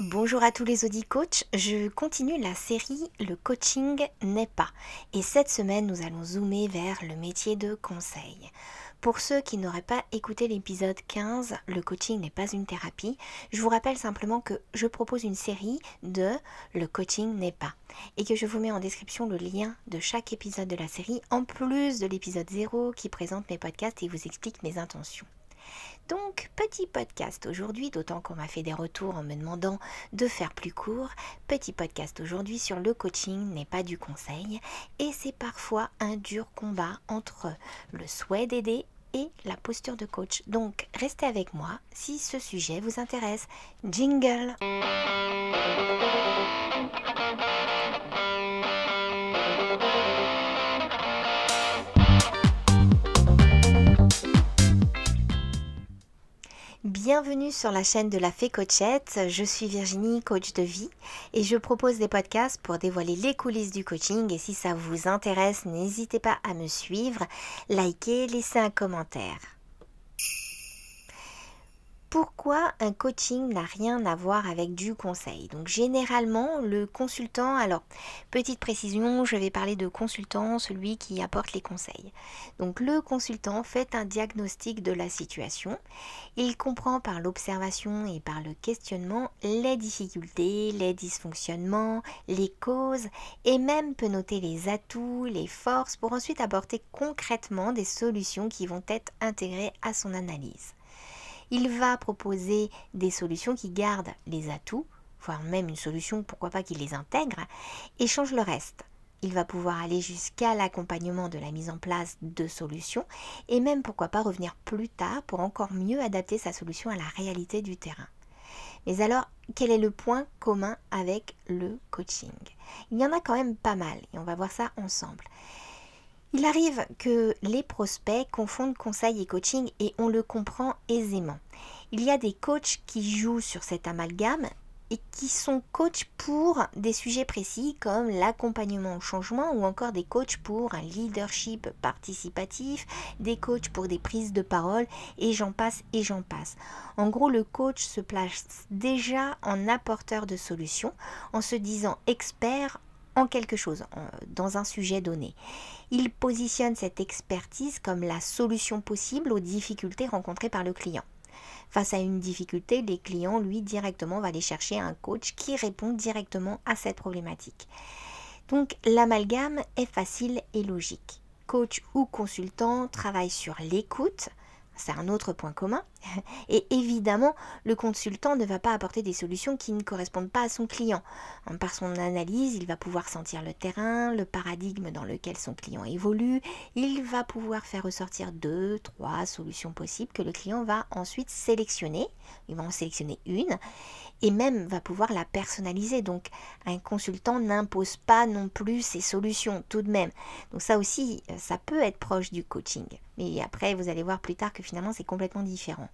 Bonjour à tous les Audi Coach, je continue la série Le coaching n'est pas. Et cette semaine, nous allons zoomer vers le métier de conseil. Pour ceux qui n'auraient pas écouté l'épisode 15, le coaching n'est pas une thérapie, je vous rappelle simplement que je propose une série de Le coaching n'est pas et que je vous mets en description le lien de chaque épisode de la série en plus de l'épisode 0 qui présente mes podcasts et vous explique mes intentions. Donc, petit podcast aujourd'hui, d'autant qu'on m'a fait des retours en me demandant de faire plus court. Petit podcast aujourd'hui sur le coaching n'est pas du conseil et c'est parfois un dur combat entre le souhait d'aider et la posture de coach. Donc, restez avec moi si ce sujet vous intéresse. Jingle Bienvenue sur la chaîne de la Fée Coachette. Je suis Virginie, coach de vie, et je propose des podcasts pour dévoiler les coulisses du coaching. Et si ça vous intéresse, n'hésitez pas à me suivre, liker, laisser un commentaire pourquoi un coaching n'a rien à voir avec du conseil? Donc généralement, le consultant, alors petite précision, je vais parler de consultant, celui qui apporte les conseils. Donc le consultant fait un diagnostic de la situation. Il comprend par l'observation et par le questionnement les difficultés, les dysfonctionnements, les causes et même peut noter les atouts, les forces pour ensuite apporter concrètement des solutions qui vont être intégrées à son analyse il va proposer des solutions qui gardent les atouts, voire même une solution, pourquoi pas, qui les intègre, et change le reste. Il va pouvoir aller jusqu'à l'accompagnement de la mise en place de solutions et même pourquoi pas revenir plus tard pour encore mieux adapter sa solution à la réalité du terrain. Mais alors, quel est le point commun avec le coaching? Il y en a quand même pas mal et on va voir ça ensemble. Il arrive que les prospects confondent conseil et coaching et on le comprend aisément. Il y a des coachs qui jouent sur cet amalgame et qui sont coachs pour des sujets précis comme l'accompagnement au changement ou encore des coachs pour un leadership participatif, des coachs pour des prises de parole et j'en passe et j'en passe. En gros, le coach se place déjà en apporteur de solutions en se disant expert en quelque chose, dans un sujet donné. Il positionne cette expertise comme la solution possible aux difficultés rencontrées par le client. Face à une difficulté, les clients, lui, directement, va aller chercher un coach qui répond directement à cette problématique. Donc l'amalgame est facile et logique. Coach ou consultant travaille sur l'écoute, c'est un autre point commun. Et évidemment, le consultant ne va pas apporter des solutions qui ne correspondent pas à son client. Par son analyse, il va pouvoir sentir le terrain, le paradigme dans lequel son client évolue. Il va pouvoir faire ressortir deux, trois solutions possibles que le client va ensuite sélectionner. Il va en sélectionner une et même va pouvoir la personnaliser. Donc un consultant n'impose pas non plus ses solutions tout de même. Donc ça aussi, euh, ça peut être proche du coaching. Mais après, vous allez voir plus tard que finalement, c'est complètement différent.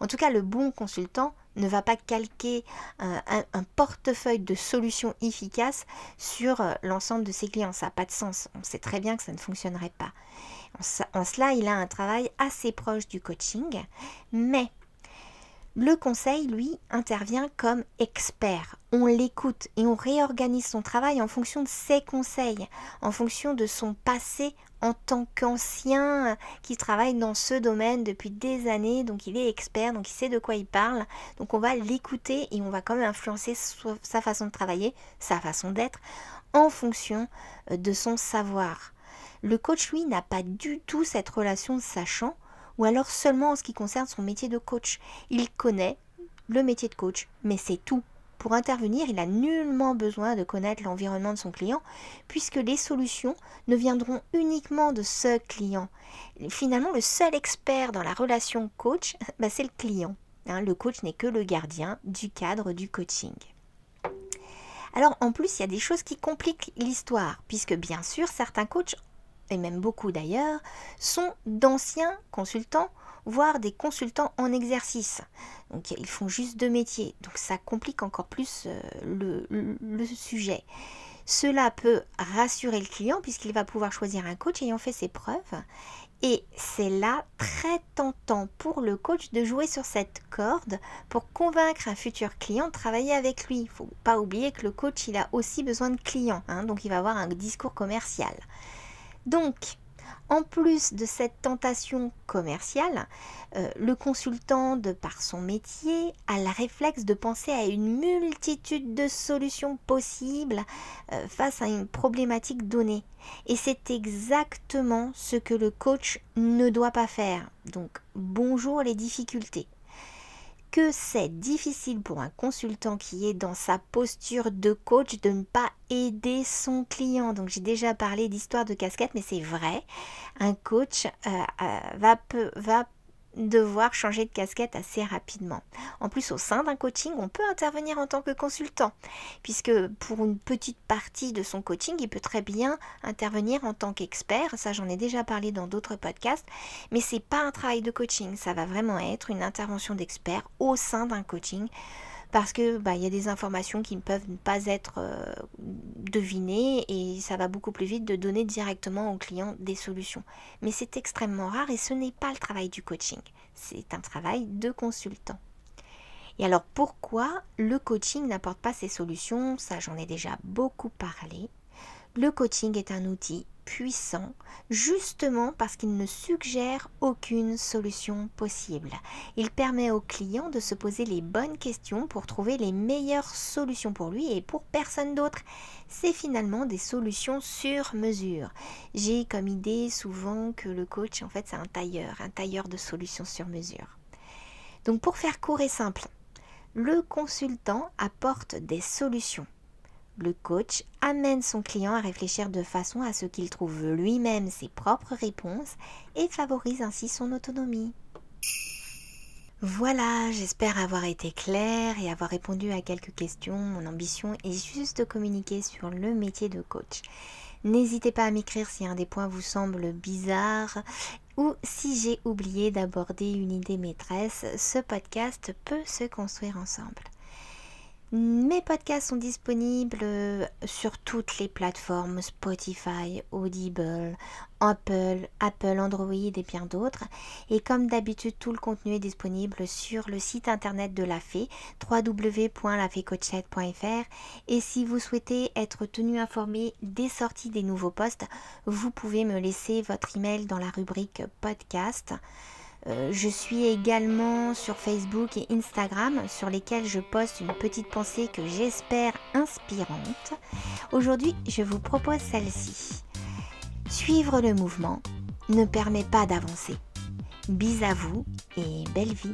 En tout cas, le bon consultant ne va pas calquer un, portefeuille de solutions efficaces sur euh, l'ensemble de ses clients. Ça n'a pas de sens. On sait très bien que ça ne fonctionnerait pas. en cela, il a un travail assez proche du coaching, mais le conseil, lui, intervient comme expert. On l'écoute et on réorganise son travail en fonction de ses conseils, en fonction de son passé en tant qu'ancien qui travaille dans ce domaine depuis des années, donc il est expert, donc il sait de quoi il parle. Donc on va l'écouter et on va quand même influencer sa façon de travailler, sa façon d'être, en fonction euh, de son savoir. Le coach, lui, n'a pas du tout cette relation sachant ou alors seulement en ce qui concerne son métier de coach. Il connaît le métier de coach, mais c'est tout. Pour intervenir, il n'a nullement besoin de connaître l'environnement de son client, puisque les solutions ne viendront uniquement de ce client. Finalement, le seul expert dans la relation coach, bah, c'est le client. Hein. le coach n'est que le gardien du cadre du coaching. Alors en plus, il y a des choses qui compliquent l'histoire, puisque bien sûr, certains coachs et même beaucoup d'ailleurs, sont d'anciens consultants, voire des consultants en exercice. Donc ils font juste deux métiers, donc ça complique encore plus euh, le, sujet. Cela peut rassurer le client puisqu'il va pouvoir choisir un coach ayant fait ses preuves Et c'est là très tentant pour le coach de jouer sur cette corde pour convaincre un futur client de travailler avec lui. Il ne faut pas oublier que le coach, il a aussi besoin de clients, hein, donc il va avoir un discours commercial. Donc, en plus de cette tentation commerciale, euh, le consultant, de par son métier, a le réflexe de penser à une multitude de solutions possibles euh, face à une problématique donnée. Et c'est exactement ce que le coach ne doit pas faire. Donc bonjour les difficultés que c'est difficile pour un consultant qui est dans sa posture de coach de ne pas aider son client. Donc j'ai déjà parlé d'histoire de casquette, mais c'est vrai. Un coach euh, euh, va, va devoir changer de casquette assez rapidement. En plus, au sein d'un coaching, on peut intervenir en tant que consultant, puisque pour une petite partie de son coaching, il peut très bien intervenir en tant qu'expert. Ça, j'en ai déjà parlé dans d'autres podcasts, mais c'est pas un travail de coaching. Ça va vraiment être une intervention d'expert au sein d'un coaching parce que bah, il y a des informations qui ne peuvent pas être euh, devinées et ça va beaucoup plus vite de donner directement au client des solutions. Mais c'est extrêmement rare et ce n'est pas le travail du coaching, c'est un travail de consultant. Et alors pourquoi le coaching n'apporte pas ces solutions? Ça j'en ai déjà beaucoup parlé. Le coaching est un outil puissant justement parce qu'il ne suggère aucune solution possible. Il permet au client de se poser les bonnes questions pour trouver les meilleures solutions pour lui et pour personne d'autre. C'est finalement des solutions sur mesure. J'ai comme idée souvent que le coach en fait c'est un tailleur, un tailleur de solutions sur mesure. Donc pour faire court et simple, le consultant apporte des solutions le coach amène son client à réfléchir de façon à ce qu'il trouve lui-même ses propres réponses et favorise ainsi son autonomie. Voilà, j'espère avoir été claire et avoir répondu à quelques questions. Mon ambition est juste de communiquer sur le métier de coach. N'hésitez pas à m'écrire si un des points vous semble bizarre ou si j'ai oublié d'aborder une idée maîtresse. Ce podcast peut se construire ensemble. Mes podcasts sont disponibles euh, sur toutes les plateformes Spotify, Audible, Apple, Apple, Android et bien d'autres. Et comme d'habitude, tout le contenu est disponible sur le site internet de la Fée, www.lafécoachette.fr. Et si vous souhaitez être tenu informé des sorties des nouveaux posts, vous pouvez me laisser votre email dans la rubrique podcast. Euh, je suis également sur Facebook et Instagram sur lesquels je poste une petite pensée que j'espère inspirante. Aujourd'hui, je vous propose celle-ci. Suivre le mouvement ne permet pas d'avancer. Bis à vous et belle vie.